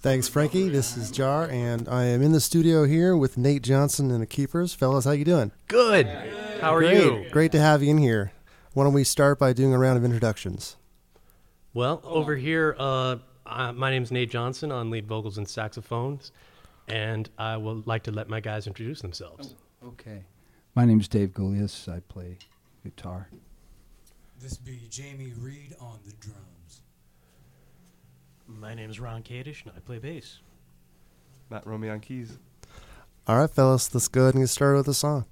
Thanks, Frankie. This is Jar, and I am in the studio here with Nate Johnson and the Keepers. Fellas, how you doing? Good. How are Great. you? Great to have you in here. Why don't we start by doing a round of introductions? Well, over here, uh, uh, my name's Nate Johnson on lead vocals and saxophones, and I would like to let my guys introduce themselves. Okay. My name is Dave Golias. I play guitar. This be Jamie Reed on the drums. My name is Ron Kadish, and I play bass. Matt Romeo on keys. All right, fellas, let's go ahead and get started with the song.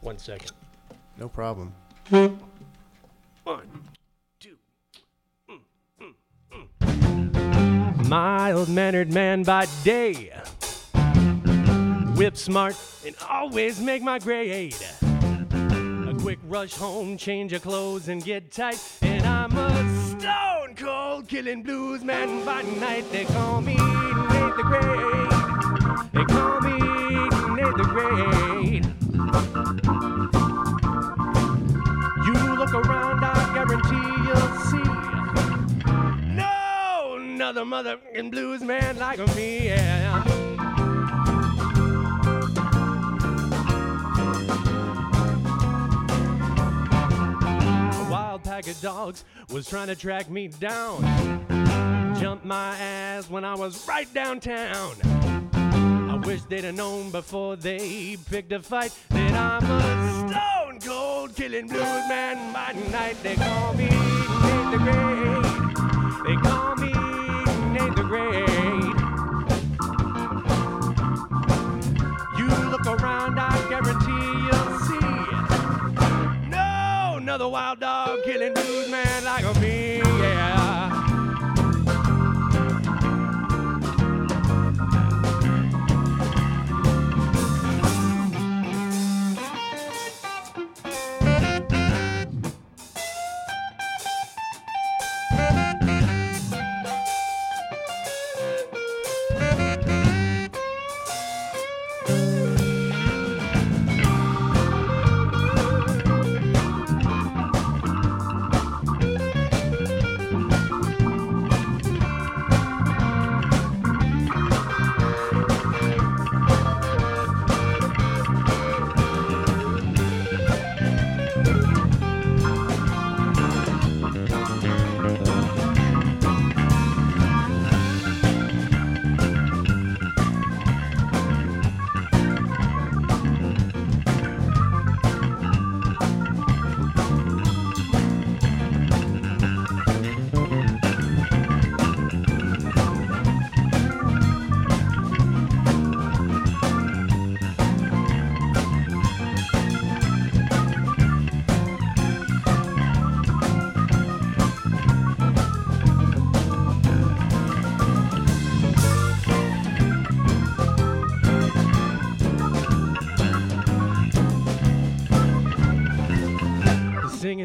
One second. No problem. One, two. Mm, mm, mm. Mild mannered man by day, whip smart and always make my grade. Quick rush home, change your clothes and get tight. And I'm a stone cold killing blues man by night. They call me Nate the Great. They call me Nate the Great. You look around, I guarantee you'll see. No, another motherfucking blues man like me, yeah. Pack of dogs was trying to track me down. Jumped my ass when I was right downtown. I wish they'd have known before they picked a fight that I'm a stone cold killing blues man by night. They call me Nate the Great. They call me Nate the Great. Another wild dog killing blues man like me,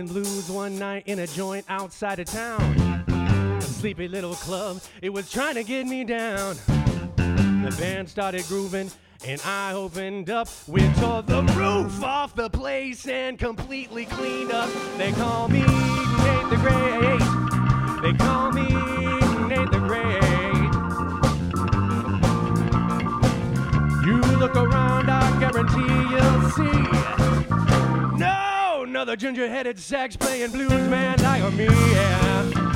Singing blues one night in a joint outside of town. A sleepy little club, it was trying to get me down. The band started grooving, and I opened up. We tore the roof off the place and completely cleaned up. They call me the Great. They call ginger-headed sax playing blues man like me. Yeah.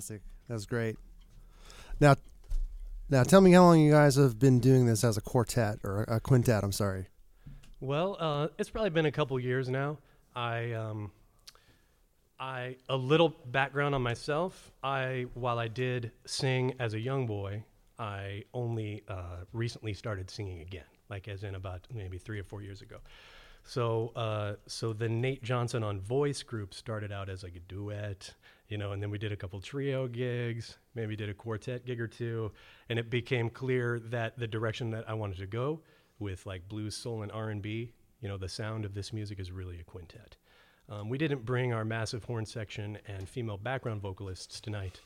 Fantastic. That was great. Now, now tell me how long you guys have been doing this as a quartet or a quintet. I'm sorry. Well, uh, it's probably been a couple years now. I, um, I a little background on myself. I while I did sing as a young boy, I only uh, recently started singing again, like as in about maybe three or four years ago. So, uh, so the Nate Johnson on Voice group started out as like a duet, you know, and then we did a couple trio gigs, maybe did a quartet gig or two, and it became clear that the direction that I wanted to go with like blues, soul, and R&B, you know, the sound of this music is really a quintet. Um, we didn't bring our massive horn section and female background vocalists tonight,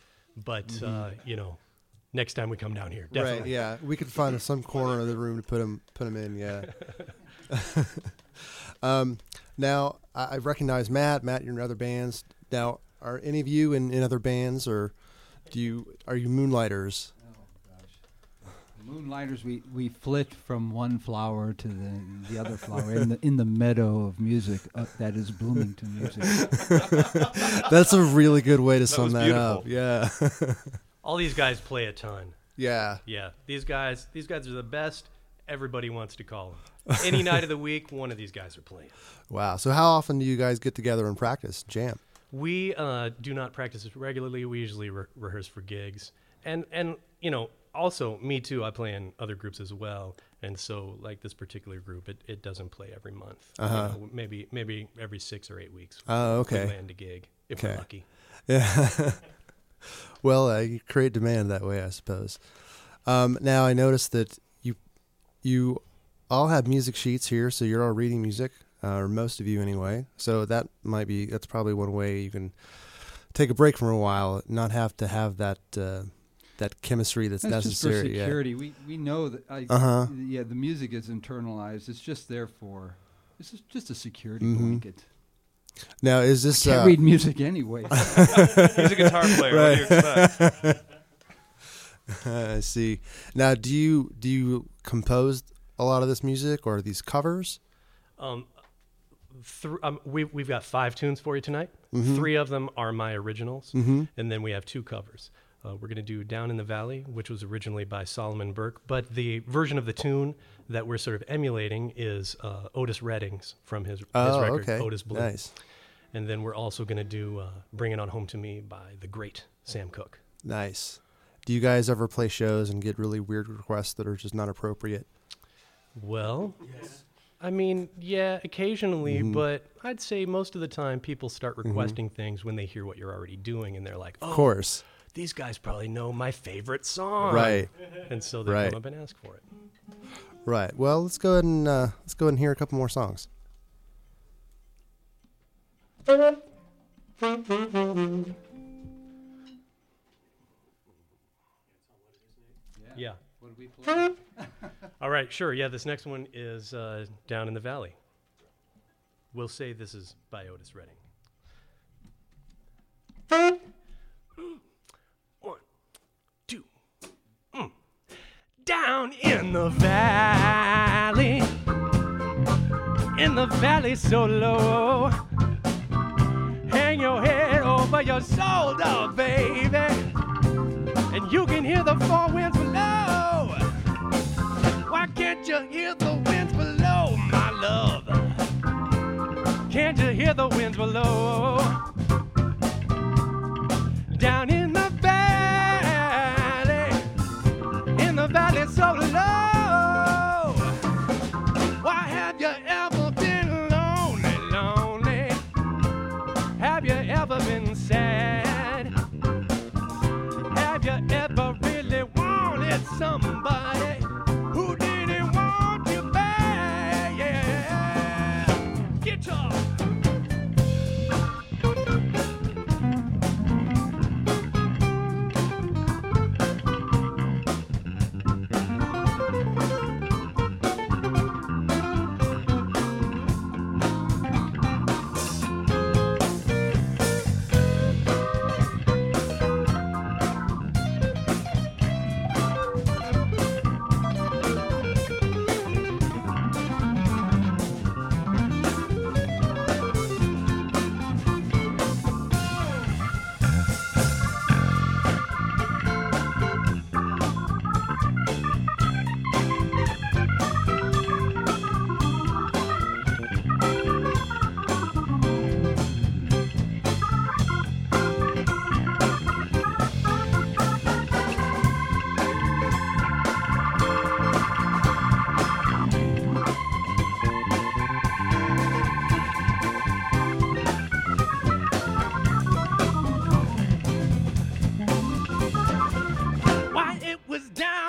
but uh, you know, next time we come down here, definitely. Right. Yeah, we could find some corner of the room to put them put 'em in. Yeah. um, now I, I recognize Matt. Matt, you're in other bands. Now, are any of you in, in other bands, or do you are you moonlighters? Moonlighters, we, we flit from one flower to the, the other flower in the in the meadow of music uh, that is Bloomington music. That's a really good way to That sum was that up. Yeah. All these guys play a ton. yeah. Yeah, these guys, these guys are the best. Everybody wants to call them. Any night of the week, one of these guys are playing. Wow. So how often do you guys get together and practice jam? We uh, do not practice regularly. We usually re- rehearse for gigs, and and you know, also me too. I play in other groups as well, and so like this particular group, it, it doesn't play every month. Uh-huh. know, maybe maybe every six or eight weeks. Oh, we okay. land a gig if Okay. we're lucky. Yeah. well, uh, you create demand that way, I suppose. Um, now, I noticed that you you all have music sheets here, so you're all reading music, uh, or most of you anyway. So that might be that's probably one way you can take a break from a while, not have to have that uh, that chemistry that's, That's just for necessary. yeah. security. We we know that. I, Uh-huh. Yeah, the music is internalized. It's just there for. It's just, just a security Mhm. blanket. Now, is this? I Can't Uh, read music anyway. He's a guitar player. What do you expect? I see. Now, do you do you compose a lot of this music, or are these covers? Um, thr um, we, we've got five tunes for you tonight. Mhm. Three of them are my originals, Mm-hmm. and then we have two covers. Uh, we're going to do Down in the Valley, which was originally by Solomon Burke, but the version of the tune that we're sort of emulating is uh, Otis Redding's from his, his Oh, record, okay. Otis Blue. Nice, And then we're also going to do uh, Bring It On Home to Me by the great Sam Cooke. nice. Do you guys ever play shows and get really weird requests that are just not appropriate? Well, I mean, yeah, occasionally, Mhm. but I'd say most of the time people start requesting things when they hear what you're already doing, and they're like, Of "Oh, course, these guys probably know my favorite song." right, And so they Right. come up and ask for it. right. Well, let's go ahead and uh, let's go ahead and hear a couple more songs. Yeah. What do we play? All right, sure. Yeah, this next one is uh, Down in the Valley. We'll say this is by Otis Redding. One, two. mm. Down in the valley, in the valley so low. Hang your head over your shoulder, baby, and you can hear the four winds below. Why can't you hear the winds below, my love? Can't you hear the winds below? Down in the valley, in the valley so low.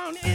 down. in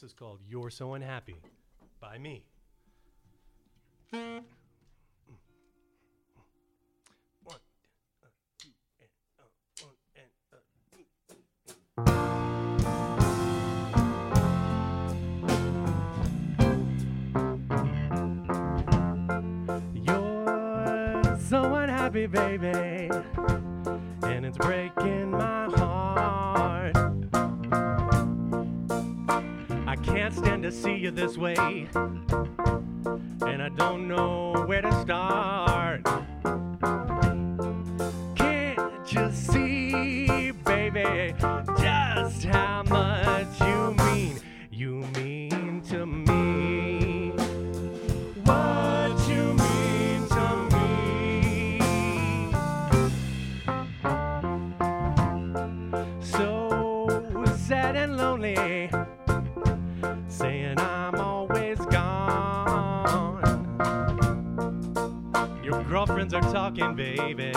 This is called You're So Unhappy by me. You're so unhappy, baby, and it's breaking my heart. Can't stand to see you this way, and I don't know where to start. Can't you see, baby, just how Girlfriends are talking, baby,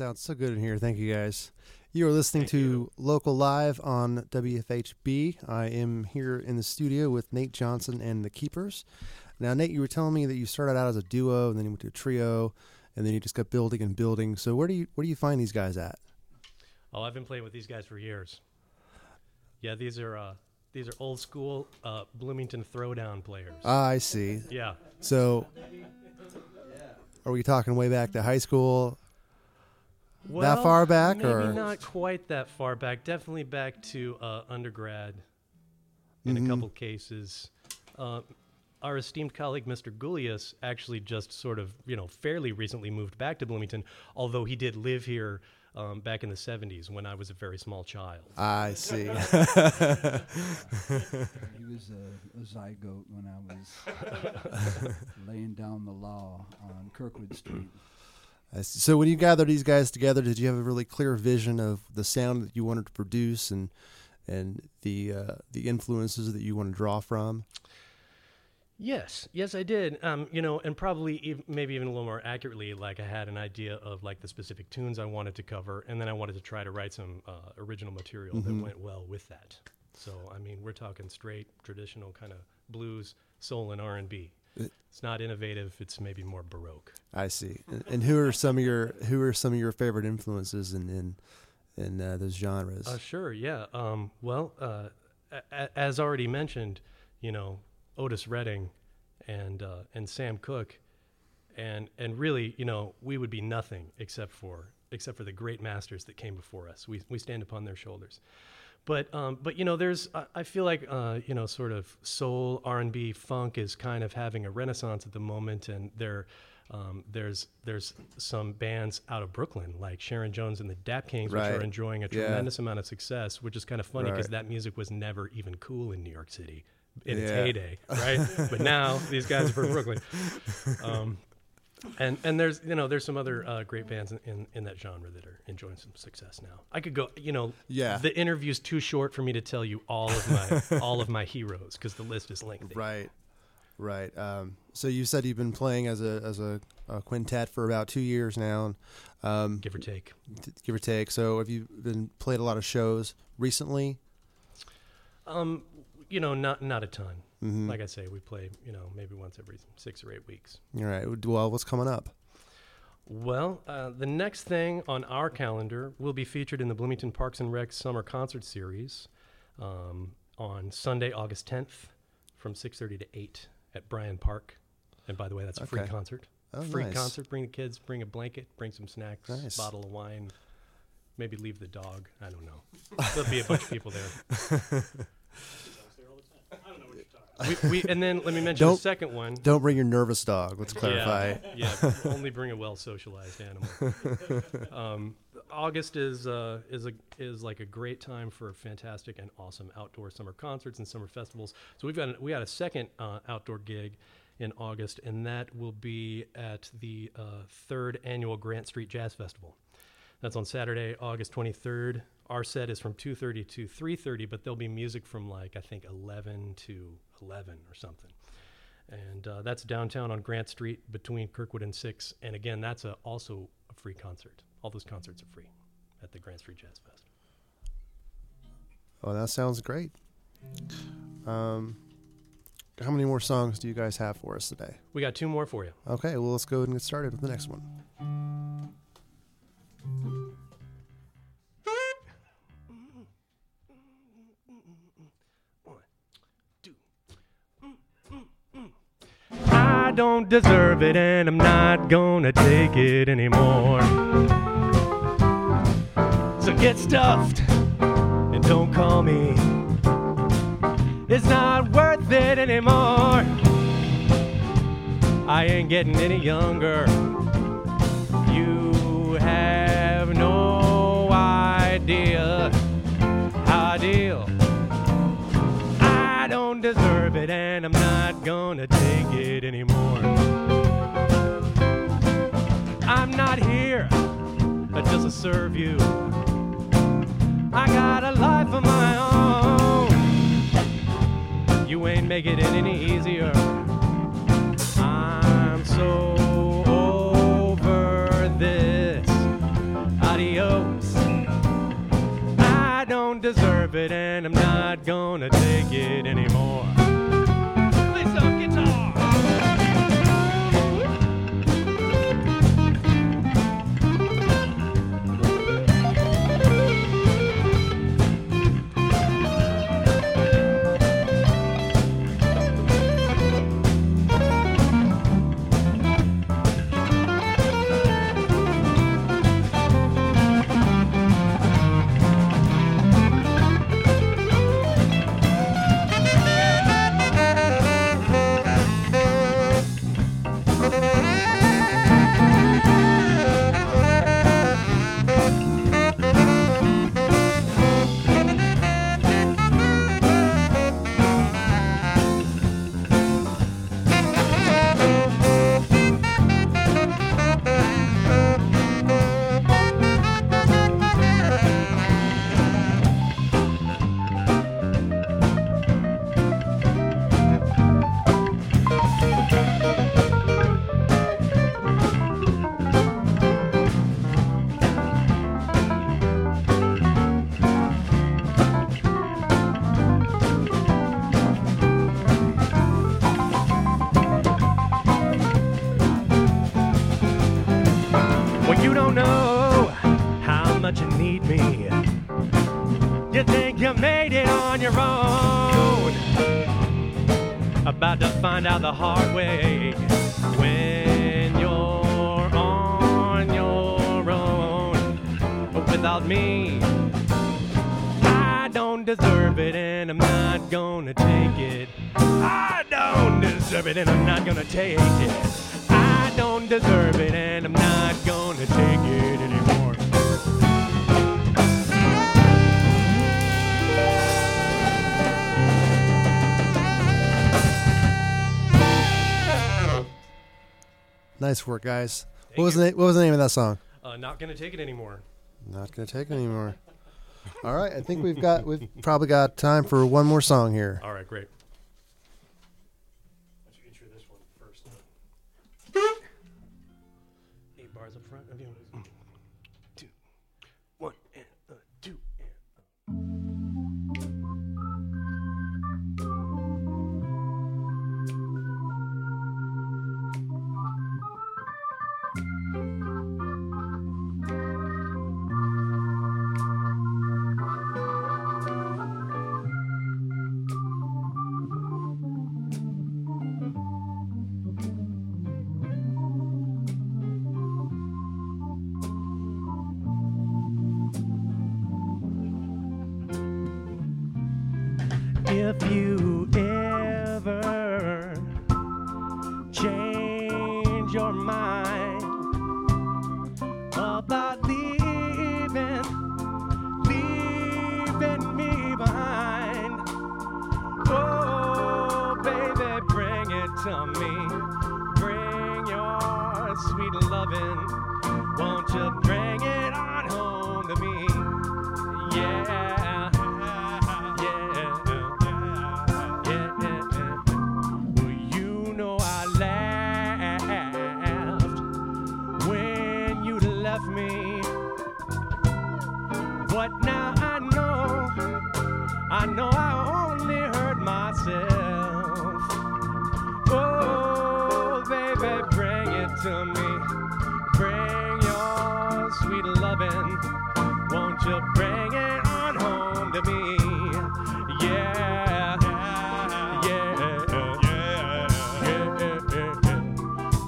sounds so good in here. Thank you guys. You are listening to Local Live on WFHB. I am here in the studio with Nate Johnson and the Keepers. Now, Nate, you were telling me that you started out as a duo, and then you went to a trio, and then you just kept building and building. So, where do you where do you find these guys at? Oh, I've been playing with these guys for years. Yeah, these are uh, these are old school uh, Bloomington throwdown players. Ah, I see. yeah, So, are we talking way back to high school? that far back, maybe or not quite that far back. Definitely back to uh, undergrad in Mhm. a couple cases. Our esteemed colleague, Mr. Golias, actually just sort of, you know, fairly recently moved back to Bloomington, although he did live here um, back in the 70s when I was a very small child. I see. He was a, a zygote when I was laying down the law on Kirkwood Street. So when you gathered these guys together, did you have a really clear vision of the sound that you wanted to produce and and the uh, the influences that you want to draw from? Yes, yes, I did. Um, you know, and probably ev- maybe even a little more accurately, like I had an idea of like the specific tunes I wanted to cover, and then I wanted to try to write some uh, original material that went well with that. So, I mean, we're talking straight traditional kind of blues, soul, and R and B. It's not innovative. It's maybe more baroque. I see. And, and who are some of your who are some of your favorite influences in in, in uh, those genres? Uh, sure, yeah. Um, well, uh, a- a- as already mentioned, you know, Otis Redding and uh, and Sam Cooke, and and really, you know, we would be nothing except for except for the great masters that came before us. We we stand upon their shoulders. But um, but you know, there's I, I feel like uh, you know, sort of soul, R and B, funk is kind of having a renaissance at the moment, and there. Um, there's there's some bands out of Brooklyn like Sharon Jones and the Dap Kings, which are enjoying a Yeah. tremendous amount of success, which is kind of funny because Right. that music was never even cool in New York City in its heyday, right? but now these guys are from Brooklyn. Um, and and there's you know there's some other uh, great bands in, in, in that genre that are enjoying some success now. I could go you know Yeah. the interview's too short for me to tell you all of my all of my heroes because the list is lengthy. Right, right. Um, so you said you've been playing as a as a, a quintet for about two years now, and, um, Give or take. t- give or take. So have you been played a lot of shows recently? Um, you know, not not a ton. Mhm. Like I say, we play you know maybe once every six or eight weeks. All right. Well, what's coming up? Well, uh, the next thing on our calendar will be featured in the Bloomington Parks and Rec Summer Concert Series um, on Sunday, August 10th, from 6:30 to 8 at Bryan Park. And by the way, that's a free concert. Oh, free nice. concert. Bring the kids. Bring a blanket. Bring some snacks. Nice. Bottle of wine. Maybe leave the dog. I don't know. There'll be a bunch of people there. We, we, and then let me mention the Don't- second one. Don't bring your nervous dog. Let's clarify. Yeah, yeah. Only bring a well-socialized animal. um, August is uh, is a is like a great time for fantastic and awesome outdoor summer concerts and summer festivals. So we've got a, we got a second uh, outdoor gig in August, and that will be at the uh, third annual Grant Street Jazz Festival. That's on Saturday, August 23rd. Our set is from 2:30 to 3:30, but there'll be music from like I think 11 to 11 or something and uh, that's downtown on Grant Street between Kirkwood and Six. And again, that's a, also a free concert. All those concerts are free at the Grant Street Jazz Fest. Oh, that sounds great. Um, how many more songs do you guys have for us today? We got two more for you. Okay, well, let's go ahead and get started with the next one. I don't deserve it, and I'm not gonna take it anymore. So get stuffed and don't call me. It's not worth it anymore. I ain't getting any younger. You have no idea how I deal. I don't deserve it, and I'm not gonna take it serve you. I got a life of my own. You ain't making it any easier. I'm so over this. Adios. I don't deserve it, and I'm not gonna take it anymore. On your own. About to find out the hard way when you're on your own. Without me, I don't deserve it and I'm not gonna take it. I don't deserve it and I'm not gonna take it. I don't deserve it and I'm not gonna take it anymore. Nice work, guys. Thank what was you. the what was the name of that song? Uh, not gonna take it anymore. Not gonna take it anymore. All right, I think we've got we've probably got time for one more song here. All right, great.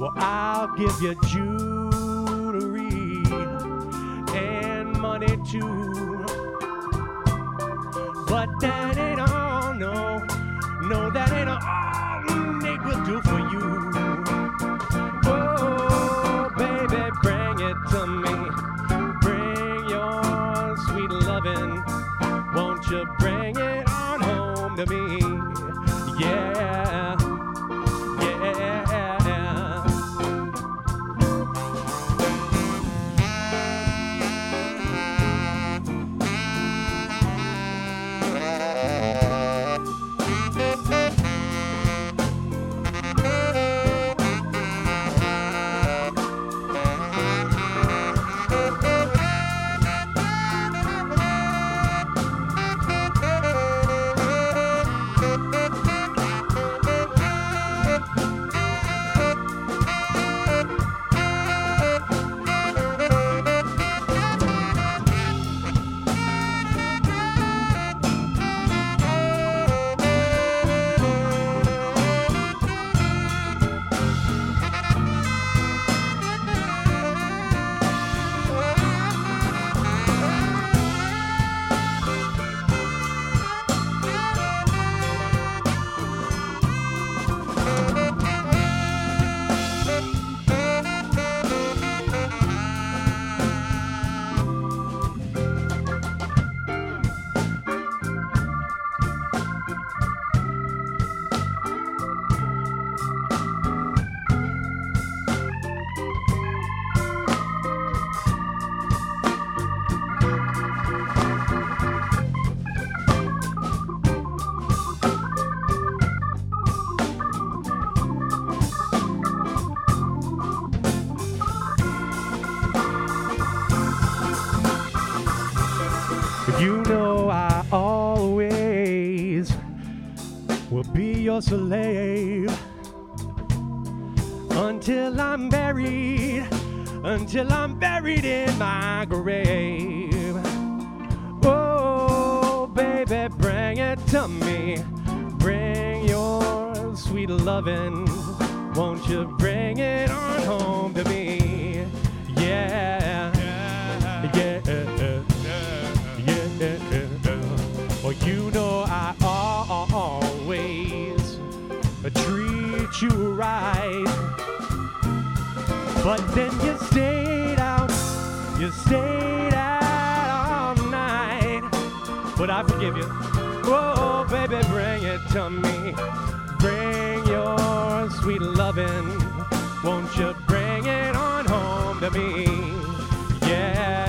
Well, I'll give you jewelry and money too. But that ain't all, no. No, that ain't all Nate will do for you. But I forgive you. Oh, baby, bring it to me. Bring your sweet lovin'. Won't you bring it on home to me? Yeah.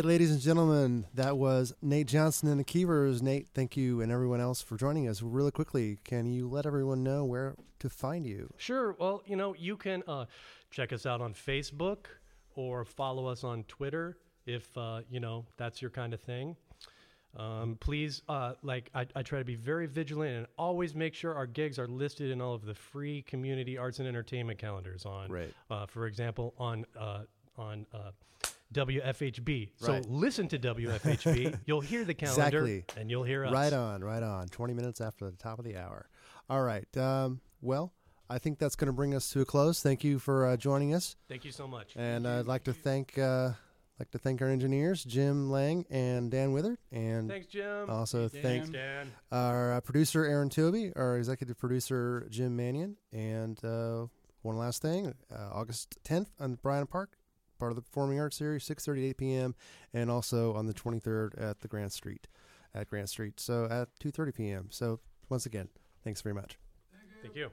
Right, ladies and gentlemen, that was Nate Johnson and the Keepers. Nate, thank you, and everyone else for joining us. Really quickly, can you let everyone know where to find you? Sure. Well, you know, you can uh, check us out on Facebook or follow us on Twitter if uh, you know that's your kind of thing. Um, please, uh, like I, I try to be very vigilant and always make sure our gigs are listed in all of the free community arts and entertainment calendars. On, Right. uh, for example, on uh, on WFHB. So Right. listen to WFHB. you'll hear the calendar, Exactly. and you'll hear us. Right on, right on. 20 minutes after the top of the hour. All right. Um, well, I think that's going to bring us to a close. Thank you for uh, joining us. Thank you so much. And I'd like to thank uh, like to thank our engineers, Jim Lang and Dan Withered, and Thanks, Jim. also Dan. thank Thanks, Dan. our uh, producer Erin Tobey, our executive producer Jim Manion, and uh, one last thing: uh, August 10th on Bryan Park, part of the Performing Arts Series, 6:30 to 8 p.m., and also on the 23rd at the Grand Street, at Grand Street, so at 2:30 p.m. So once again, thanks very much. Thank you.